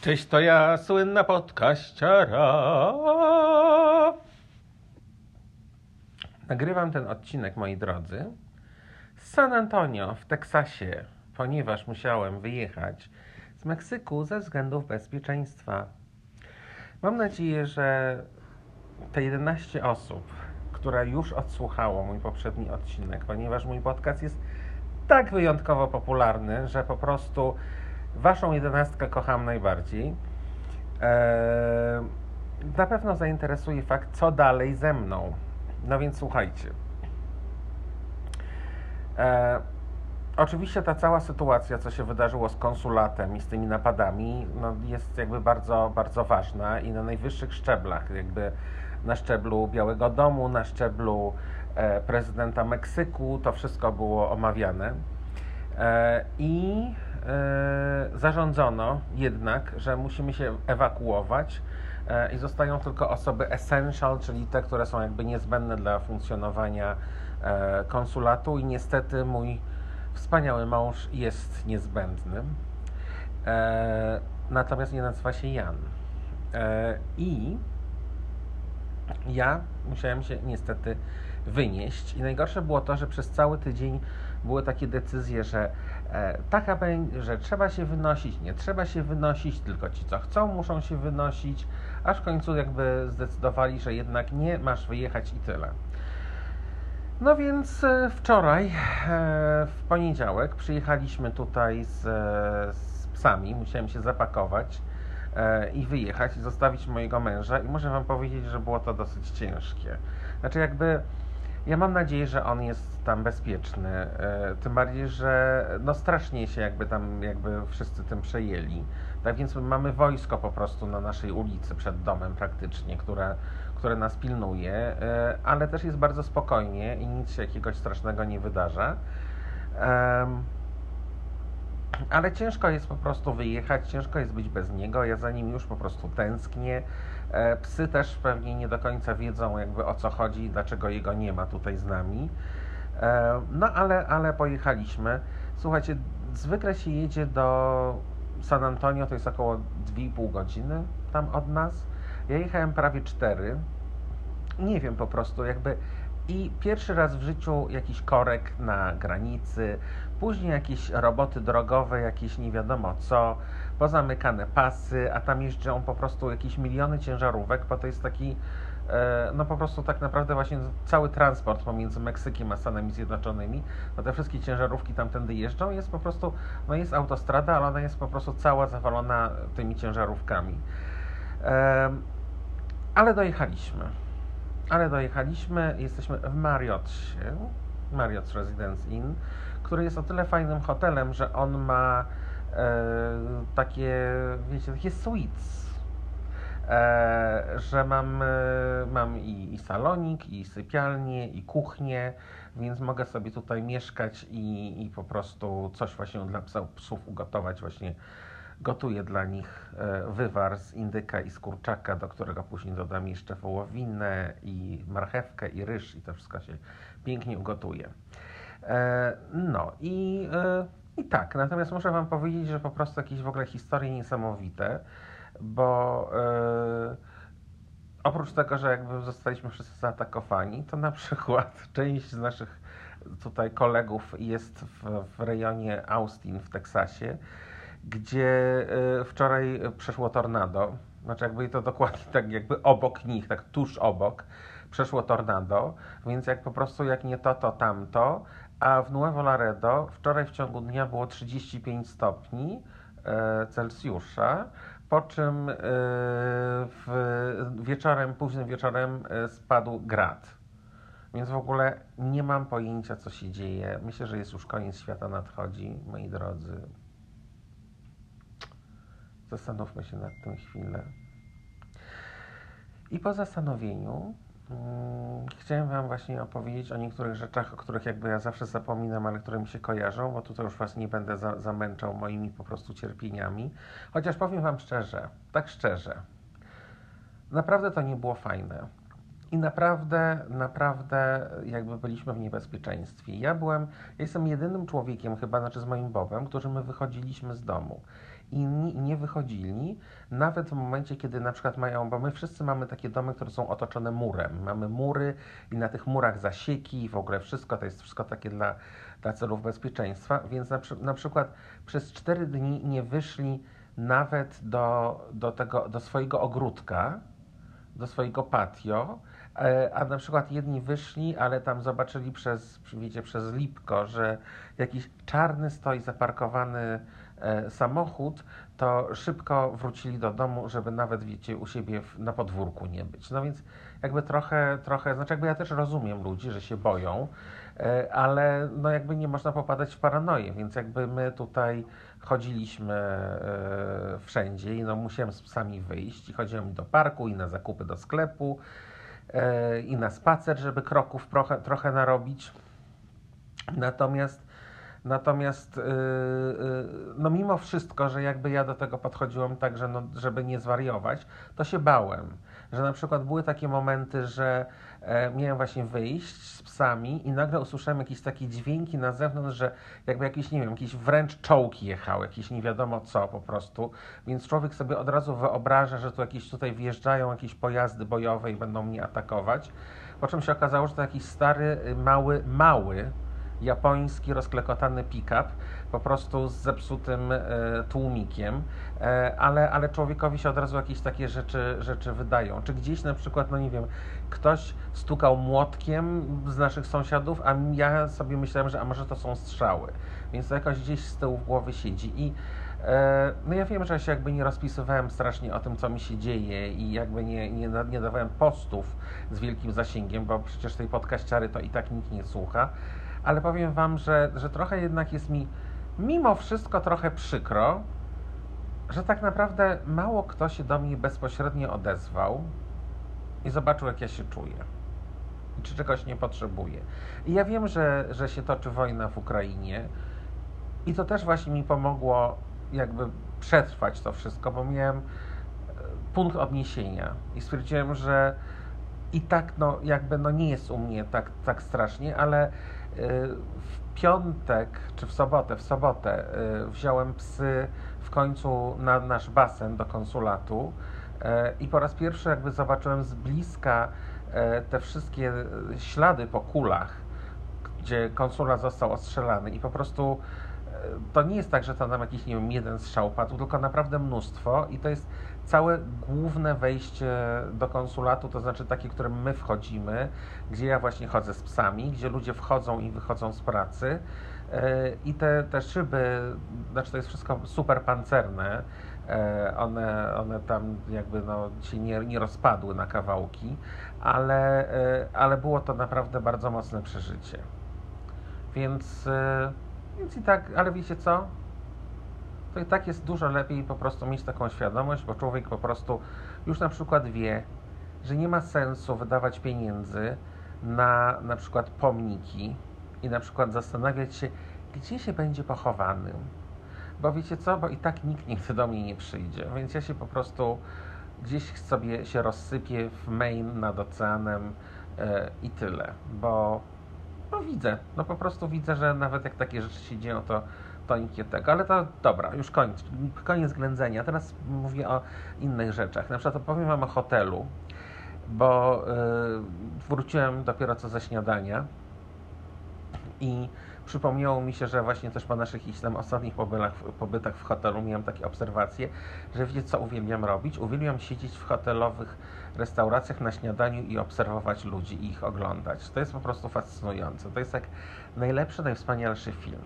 Cześć, to ja, słynna podkaściara. Nagrywam ten odcinek, moi drodzy, z San Antonio w Teksasie, ponieważ musiałem wyjechać z Meksyku ze względów bezpieczeństwa. Mam nadzieję, że te 11 osób, które już odsłuchało mój poprzedni odcinek, ponieważ mój podcast jest tak wyjątkowo popularny, że po prostu Waszą jedenastkę kocham najbardziej. Eee, na pewno zainteresuje fakt, co dalej ze mną. No więc słuchajcie. Eee, oczywiście ta cała sytuacja, co się wydarzyło z konsulatem i z tymi napadami, no jest jakby bardzo, bardzo ważna i na najwyższych szczeblach, jakby na szczeblu Białego Domu, na szczeblu e, prezydenta Meksyku, to wszystko było omawiane. E, I zarządzono jednak, że musimy się ewakuować e, i zostają tylko osoby essential, czyli te, które są jakby niezbędne dla funkcjonowania konsulatu i niestety mój wspaniały mąż jest niezbędny. Natomiast nie nazywa się Jan. I ja musiałem się niestety wynieść. I najgorsze było to, że przez cały tydzień były takie decyzje, że e, taka będzie, że trzeba się wynosić, nie trzeba się wynosić, tylko ci, co chcą, muszą się wynosić, aż w końcu jakby zdecydowali, że jednak nie masz wyjechać i tyle. No więc e, wczoraj, e, w poniedziałek, przyjechaliśmy tutaj z, z psami, musiałem się zapakować i wyjechać i zostawić mojego męża i muszę Wam powiedzieć, że było to dosyć ciężkie. Znaczy jakby ja mam nadzieję, że on jest tam bezpieczny. E, tym bardziej, że no strasznie się jakby tam jakby wszyscy tym przejęli. Tak więc mamy wojsko po prostu na naszej ulicy przed domem praktycznie, które, które nas pilnuje, e, ale też jest bardzo spokojnie i nic się jakiegoś strasznego nie wydarza. Ale ciężko jest po prostu wyjechać, ciężko jest być bez niego. Ja za nim już po prostu tęsknię. E, psy też pewnie nie do końca wiedzą jakby o co chodzi, dlaczego jego nie ma tutaj z nami. E, no ale, ale pojechaliśmy. Słuchajcie, zwykle się jedzie do San Antonio, to jest około 2,5 godziny tam od nas. Ja jechałem prawie 4. Nie wiem po prostu, jakby i pierwszy raz w życiu jakiś korek na granicy, później jakieś roboty drogowe, jakieś nie wiadomo co, pozamykane pasy, a tam jeżdżą po prostu jakieś miliony ciężarówek, bo to jest taki e, no po prostu tak naprawdę właśnie cały transport pomiędzy Meksykiem a Stanami Zjednoczonymi, no te wszystkie ciężarówki tamtędy jeżdżą, jest po prostu, no jest autostrada, ale ona jest po prostu cała zawalona tymi ciężarówkami. Ale dojechaliśmy. Ale dojechaliśmy, jesteśmy w Marriottsie, Marriott's Residence Inn, który jest o tyle fajnym hotelem, że on ma e, takie, wiecie, takie suites. E, że mam, e, mam i, i salonik, i sypialnię, i kuchnię, więc mogę sobie tutaj mieszkać i, i po prostu coś właśnie dla psów ugotować właśnie Gotuję dla nich wywar z indyka i z kurczaka, do którego później dodam jeszcze wołowinę i marchewkę i ryż i to wszystko się pięknie ugotuje. E, no i, e, i tak, natomiast muszę Wam powiedzieć, że po prostu jakieś w ogóle historie niesamowite, bo oprócz tego, że jakby zostaliśmy wszyscy zaatakowani, to na przykład część z naszych tutaj kolegów jest w, w rejonie Austin w Teksasie gdzie e, wczoraj przeszło tornado. Znaczy jakby to dokładnie tak jakby obok nich, tak tuż obok przeszło tornado, więc jak po prostu jak nie to, to tamto, a w Nuevo Laredo wczoraj w ciągu dnia było 35 stopni e, Celsjusza, po czym e, w, wieczorem, późnym wieczorem spadł grad. Więc w ogóle nie mam pojęcia, co się dzieje. Myślę, że jest już koniec świata nadchodzi, moi drodzy. Zastanówmy się nad tym chwilę. I po zastanowieniu hmm, chciałem Wam właśnie opowiedzieć o niektórych rzeczach, o których jakby ja zawsze zapominam, ale które mi się kojarzą, bo tutaj już Was nie będę za, zamęczał moimi po prostu cierpieniami. Chociaż powiem Wam szczerze, tak szczerze, naprawdę to nie było fajne. I naprawdę, naprawdę jakby byliśmy w niebezpieczeństwie. Ja byłem, ja jestem jedynym człowiekiem chyba, znaczy z moim Bobem, którzy my wychodziliśmy z domu. Inni nie wychodzili, nawet w momencie, kiedy na przykład mają, bo my wszyscy mamy takie domy, które są otoczone murem. Mamy mury i na tych murach zasieki w ogóle wszystko, to jest wszystko takie dla, dla celów bezpieczeństwa, więc na, na przykład przez cztery dni nie wyszli nawet do, do, tego, do swojego ogródka, do swojego patio, e, a na przykład jedni wyszli, ale tam zobaczyli przez, wiecie, przez Lipko, że jakiś czarny stoi zaparkowany samochód, to szybko wrócili do domu, żeby nawet, wiecie, u siebie na podwórku nie być. No więc jakby trochę, trochę, znaczy jakby ja też rozumiem ludzi, że się boją, e, ale no jakby nie można popadać w paranoję, więc jakby my tutaj chodziliśmy e, wszędzie i no musiałem z psami wyjść i chodziłem do parku i na zakupy do sklepu e, i na spacer, żeby kroków trochę, trochę narobić. Natomiast Natomiast yy, yy, no mimo wszystko, że jakby ja do tego podchodziłem tak, że no, żeby nie zwariować, to się bałem. Że na przykład były takie momenty, że e, miałem właśnie wyjść z psami i nagle usłyszałem jakieś takie dźwięki na zewnątrz, że jakby jakieś, nie wiem, jakieś wręcz czołgi jechały, jakieś nie wiadomo co po prostu. Więc człowiek sobie od razu wyobraża, że tu jakieś tutaj wjeżdżają jakieś pojazdy bojowe i będą mnie atakować. Po czym się okazało, że to jakiś stary, mały, mały, japoński rozklekotany pick-up, po prostu z zepsutym e, tłumikiem, e, ale, ale człowiekowi się od razu jakieś takie rzeczy, rzeczy wydają. Czy gdzieś na przykład, no nie wiem, ktoś stukał młotkiem z naszych sąsiadów, a ja sobie myślałem, że a może to są strzały. Więc to jakoś gdzieś z tyłu głowy siedzi i e, no ja wiem, że się jakby nie rozpisywałem strasznie o tym, co mi się dzieje i jakby nie, nie, nie dawałem postów z wielkim zasięgiem, bo przecież tej podkaściary to i tak nikt nie słucha, ale powiem Wam, że, że trochę jednak jest mi mimo wszystko trochę przykro, że tak naprawdę mało kto się do mnie bezpośrednio odezwał i zobaczył, jak ja się czuję. I czy czegoś nie potrzebuję. I ja wiem, że, że się toczy wojna w Ukrainie i to też właśnie mi pomogło jakby przetrwać to wszystko, bo miałem e, punkt odniesienia i stwierdziłem, że i tak no jakby no nie jest u mnie tak, tak strasznie, ale w piątek czy w sobotę, w sobotę y, wziąłem psy w końcu na nasz basen do konsulatu y, i po raz pierwszy jakby zobaczyłem z bliska y, te wszystkie ślady po kulach, gdzie konsulat został ostrzelany i po prostu to nie jest tak, że to nam jakiś, nie wiem, jeden strzał padł, tylko naprawdę mnóstwo i to jest całe główne wejście do konsulatu, to znaczy takie, którym my wchodzimy, gdzie ja właśnie chodzę z psami, gdzie ludzie wchodzą i wychodzą z pracy e, i te, te szyby, znaczy to jest wszystko super pancerne, e, one, one tam jakby no, się nie, nie rozpadły na kawałki, ale, e, ale było to naprawdę bardzo mocne przeżycie. Więc więc i tak, ale wiecie co? To i tak jest dużo lepiej po prostu mieć taką świadomość, bo człowiek po prostu już na przykład wie, że nie ma sensu wydawać pieniędzy na na przykład pomniki i na przykład zastanawiać się, gdzie się będzie pochowany. Bo wiecie co? Bo i tak nikt nigdy do mnie nie przyjdzie, więc ja się po prostu gdzieś sobie się rozsypię w Maine nad oceanem yy, i tyle, bo no widzę, no po prostu widzę, że nawet jak takie rzeczy się dzieją, to, nie tego. Ale to dobra, już koniec, koniec ględzenia. Teraz mówię o innych rzeczach. Na przykład opowiem Wam o hotelu, bo yy, wróciłem dopiero co ze śniadania i przypomniało mi się, że właśnie też po naszych iść tam ostatnich pobytach, pobytach w hotelu miałem takie obserwacje, że wiecie co uwielbiam robić? Uwielbiam siedzieć w hotelowych restauracjach na śniadaniu i obserwować ludzi i ich oglądać. To jest po prostu fascynujące. To jest jak najlepszy, najwspanialszy film.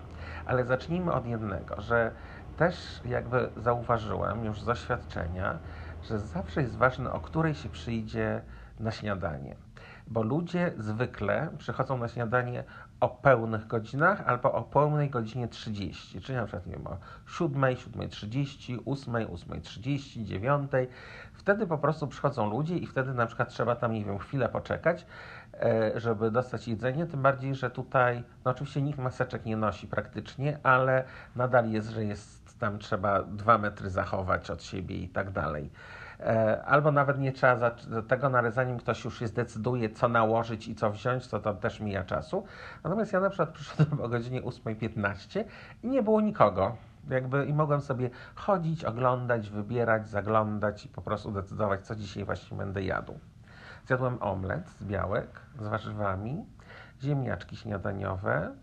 Ale zacznijmy od jednego, że też jakby zauważyłem już z doświadczenia, że zawsze jest ważne, o której się przyjdzie na śniadanie. Bo ludzie zwykle przychodzą na śniadanie o pełnych godzinach albo o pełnej godzinie 30, czyli na przykład nie wiem, o 7, 7.30, 8, 8.30, 9. Wtedy po prostu przychodzą ludzie i wtedy na przykład trzeba tam, nie wiem, chwilę poczekać, e, żeby dostać jedzenie, tym bardziej, że tutaj, no oczywiście nikt maseczek nie nosi praktycznie, ale nadal jest, że jest tam trzeba dwa metry zachować od siebie i tak dalej. E, albo nawet nie trzeba tego, ale zanim ktoś już się zdecyduje, co nałożyć i co wziąć, to to też mija czasu. Natomiast ja na przykład przyszedłem o godzinie 8.15 i nie było nikogo. Jakby i mogłem sobie chodzić, oglądać, wybierać, zaglądać i po prostu decydować, co dzisiaj właśnie będę jadł. Zjadłem omlet z białek, z warzywami, ziemniaczki śniadaniowe,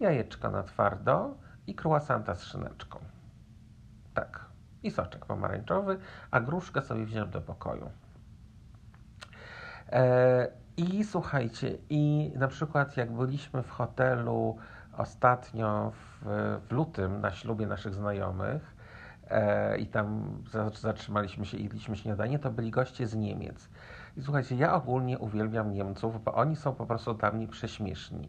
jajeczka na twardo i croissanta z szyneczką. Tak. I soczek pomarańczowy, a gruszkę sobie wziąłem do pokoju. E, I słuchajcie, i na przykład jak byliśmy w hotelu ostatnio w, w lutym na ślubie naszych znajomych e, i tam zatrzymaliśmy się i jedliśmy śniadanie, to byli goście z Niemiec. I słuchajcie, ja ogólnie uwielbiam Niemców, bo oni są po prostu dla mnie prześmieszni.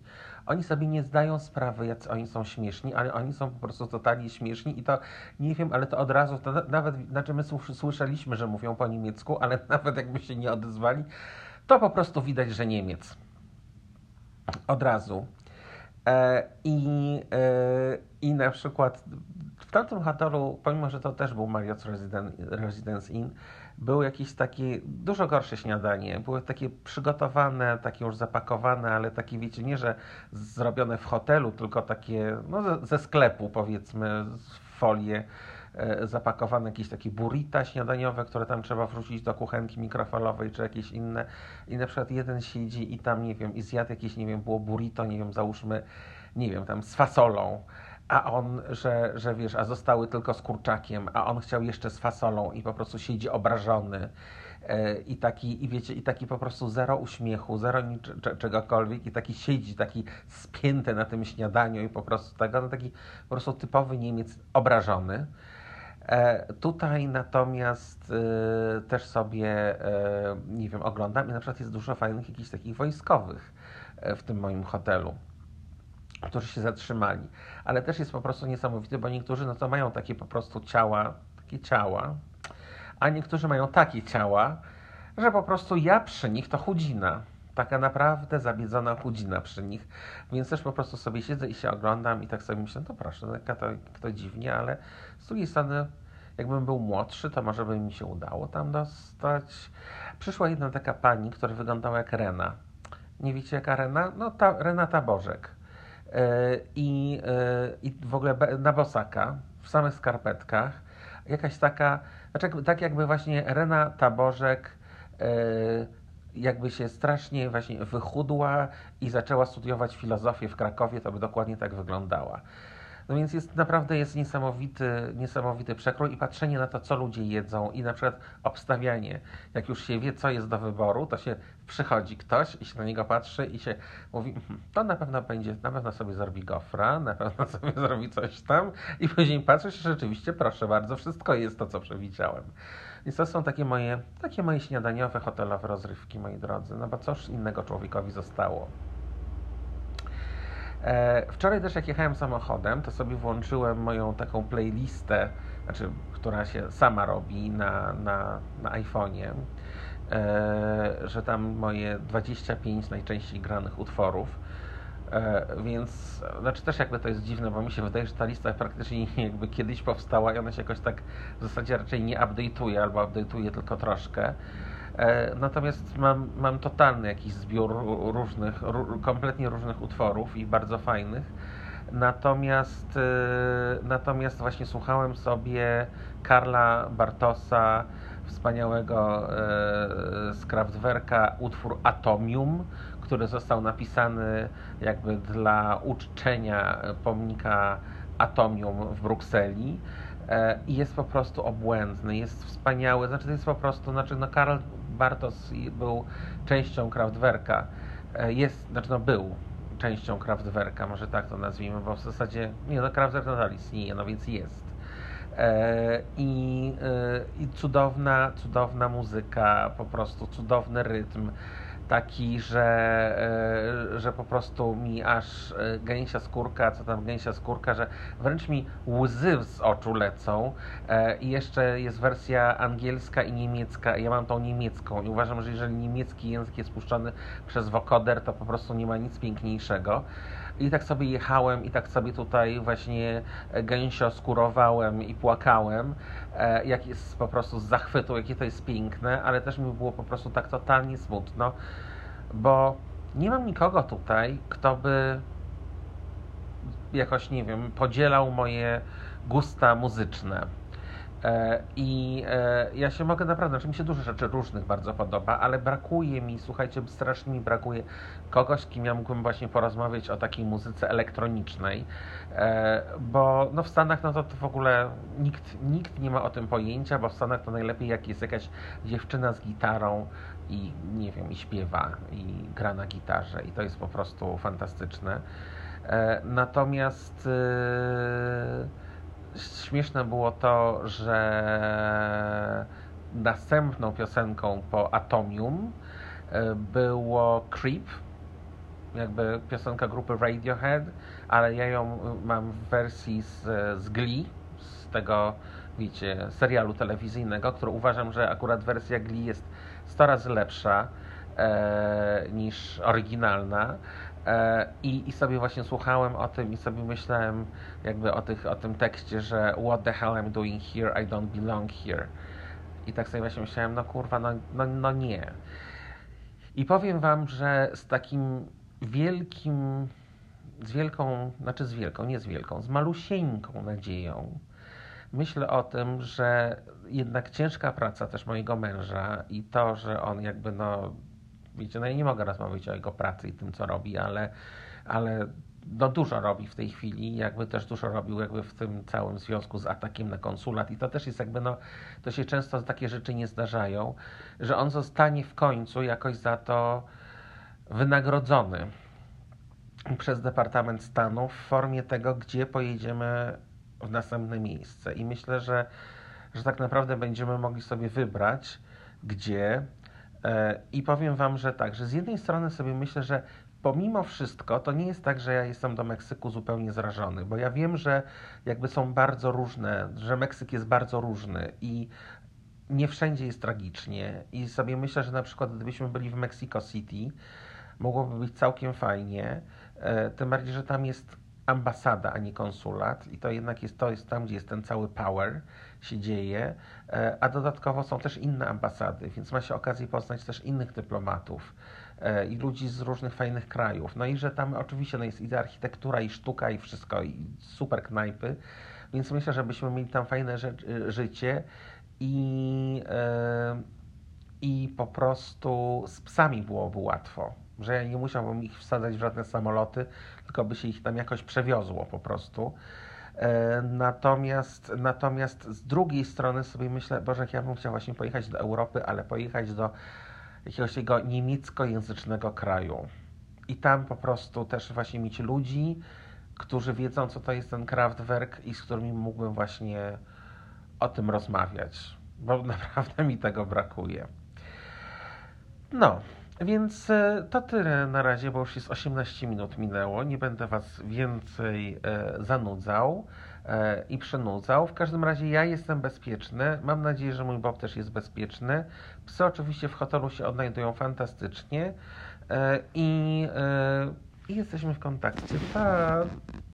Oni sobie nie zdają sprawy, jak oni są śmieszni, ale oni są po prostu totalnie śmieszni i to nie wiem, ale to od razu, to nawet, znaczy my słyszeliśmy, że mówią po niemiecku, ale nawet jakby się nie odezwali, to po prostu widać, że Niemiec. Od razu. E, I, e, I na przykład w tamtym hotelu, pomimo że to też był Marriott's Residence Inn, było jakieś takie dużo gorsze śniadanie. Były takie przygotowane, takie już zapakowane, ale takie wiecie, nie że zrobione w hotelu, tylko takie no, ze, sklepu powiedzmy, folie e, zapakowane jakieś takie burrita śniadaniowe, które tam trzeba wrzucić do kuchenki mikrofalowej czy jakieś inne. I na przykład jeden siedzi i tam, nie wiem, i zjadł jakieś, nie wiem, było burrito, nie wiem, załóżmy, nie wiem, tam z fasolą a on, że, że wiesz, a zostały tylko z kurczakiem, a on chciał jeszcze z fasolą i po prostu siedzi obrażony. E, I taki, i wiecie, i taki po prostu zero uśmiechu, zero czegokolwiek, i taki siedzi, taki spięty na tym śniadaniu i po prostu tego, no taki po prostu typowy Niemiec obrażony. E, tutaj natomiast e, też sobie, nie wiem, oglądam i na przykład jest dużo fajnych jakichś takich wojskowych w tym moim hotelu którzy się zatrzymali. Ale też jest po prostu niesamowity, bo niektórzy no to mają takie po prostu ciała, takie ciała, a niektórzy mają takie ciała, że po prostu ja przy nich to chudzina. Taka naprawdę zabiedzona chudzina przy nich. Więc też po prostu sobie siedzę i się oglądam i tak sobie myślę, no proszę, no to, to dziwnie, ale z drugiej strony jakbym był młodszy, to może by mi się udało tam dostać. Przyszła jedna taka pani, która wyglądała jak Rena. Nie wiecie jaka Rena? No ta Renata Bożek. E, i, e, i w ogóle na bosaka, w samych skarpetkach. Jakaś taka, znaczy tak jakby właśnie Rena Taborzek e, jakby się strasznie właśnie wychudła i zaczęła studiować filozofię w Krakowie, to by dokładnie tak wyglądała. No więc jest naprawdę jest niesamowity, niesamowity przekrój i patrzenie na to, co ludzie jedzą i na przykład obstawianie. Jak już się wie, co jest do wyboru, to się przychodzi ktoś i się na niego patrzy i się mówi, hm, to na pewno będzie, na pewno sobie zrobi gofra, na pewno sobie zrobi coś tam i później patrzy się rzeczywiście, proszę bardzo, wszystko jest to, co przewidziałem. Więc to są takie moje, takie moje śniadaniowe, hotelowe rozrywki, moi drodzy, no bo cóż innego człowiekowi zostało. E, wczoraj też jak jechałem samochodem, to sobie włączyłem moją taką playlistę, znaczy, która się sama robi na, na, na iPhone'ie, e, że tam moje 25 najczęściej granych utworów. E, więc, znaczy też jakby to jest dziwne, bo mi się wydaje, że ta lista praktycznie jakby kiedyś powstała i ona się jakoś tak w zasadzie raczej nie update'uje albo update'uje tylko troszkę. E, natomiast mam, mam totalny jakiś zbiór różnych, kompletnie różnych utworów i bardzo fajnych. Natomiast, e, natomiast właśnie słuchałem sobie Karla Bartosa, wspaniałego e, z Kraftwerka, utwór Atomium, który został napisany jakby dla uczczenia pomnika Atomium w Brukseli i jest po prostu obłędny, jest wspaniały, znaczy to jest po prostu, znaczy no Karl Bartos był częścią Kraftwerka. E, jest, znaczy no był częścią Kraftwerka, może tak to nazwijmy, bo w zasadzie, nie no, Kraftwerk nadal istnieje, no więc jest. E, I, e, I cudowna, cudowna muzyka, po prostu cudowny rytm taki, że, e, że po prostu mi aż e, gęsia skórka, co tam gęsia skórka, że wręcz mi łzy z oczu lecą e, i jeszcze jest wersja angielska i niemiecka, ja mam tą niemiecką i uważam, że jeżeli niemiecki język jest puszczony przez wokoder, to po prostu nie ma nic piękniejszego. I tak sobie jechałem i tak sobie tutaj właśnie gęsio skurowałem i płakałem, e, jak jest po prostu z zachwytu, jakie to jest piękne, ale też mi było po prostu tak totalnie smutno, bo nie mam nikogo tutaj, kto by jakoś, nie wiem, podzielał moje, gusta muzyczne. E, I e, ja się mogę naprawdę, znaczy mi się dużo rzeczy różnych bardzo podoba, ale brakuje mi, słuchajcie, strasznie mi brakuje kogoś, kim ja mógłbym właśnie porozmawiać o takiej muzyce elektronicznej, e, bo no w Stanach no to, to w ogóle nikt, nikt nie ma o tym pojęcia, bo w Stanach to najlepiej jak jest jakaś dziewczyna z gitarą i nie wiem, i śpiewa, i gra na gitarze i to jest po prostu fantastyczne. Natomiast śmieszne było to, że następną piosenką po Atomium e, było Creep, jakby piosenka grupy Radiohead, ale ja ją mam w wersji z, z Glee, z tego, wiecie, serialu telewizyjnego, który uważam, że akurat wersja Glee jest 100 razy lepsza e, niż oryginalna. E, I, I sobie właśnie słuchałem o tym i sobie myślałem jakby o, tych, o tym tekście, że what the hell I'm doing here, I don't belong here. I tak sobie właśnie myślałem, no kurwa, no, no, no nie. I powiem wam, że z takim wielkim, z wielką, znaczy z wielką, nie z wielką, z malusieńką nadzieją, myślę o tym, że jednak ciężka praca też mojego męża i to, że on jakby no wiecie, no ja nie mogę rozmawiać o jego pracy i tym, co robi, ale, ale no dużo robi w tej chwili, jakby też dużo robił jakby w tym całym związku z atakiem na konsulat. I to też jest jakby, no, to się często takie rzeczy nie zdarzają, że on zostanie w końcu jakoś za to wynagrodzony przez Departament Stanu w formie tego, gdzie pojedziemy w następne miejsce. I myślę, że, że tak naprawdę będziemy mogli sobie wybrać, gdzie I powiem Wam, że tak, że z jednej strony sobie myślę, że pomimo wszystko to nie jest tak, że ja jestem do Meksyku zupełnie zrażony, bo ja wiem, że jakby są bardzo różne, że Meksyk jest bardzo różny i nie wszędzie jest tragicznie. I sobie myślę, że na przykład gdybyśmy byli w Mexico City, mogłoby być całkiem fajnie. E, tym bardziej, że tam jest ambasada, a nie konsulat i to jednak jest, to jest tam, gdzie jest ten cały power się dzieje, e, a dodatkowo są też inne ambasady, więc ma się okazję poznać też innych dyplomatów e, i ludzi z różnych fajnych krajów. No i że tam oczywiście no jest i architektura, i sztuka, i wszystko, i super knajpy, więc myślę, że byśmy mieli tam fajne ży życie i, i po prostu z psami byłoby łatwo że ja nie musiałbym ich wsadzać w żadne samoloty, tylko by się ich tam jakoś przewiozło po prostu. E, natomiast, natomiast z drugiej strony sobie myślę, Boże, ja bym chciał właśnie pojechać do Europy, ale pojechać do jakiegoś jego niemieckojęzycznego kraju. I tam po prostu też właśnie mieć ludzi, którzy wiedzą, co to jest ten Kraftwerk i z którymi mógłbym właśnie o tym rozmawiać, bo naprawdę mi tego brakuje. No, więc e, to tyle na razie, bo już jest 18 minut minęło. Nie będę Was więcej e, zanudzał e, i przynudzał. W każdym razie ja jestem bezpieczny. Mam nadzieję, że mój Bob też jest bezpieczny. Psy oczywiście w hotelu się odnajdują fantastycznie i, i jesteśmy w kontakcie. Pa!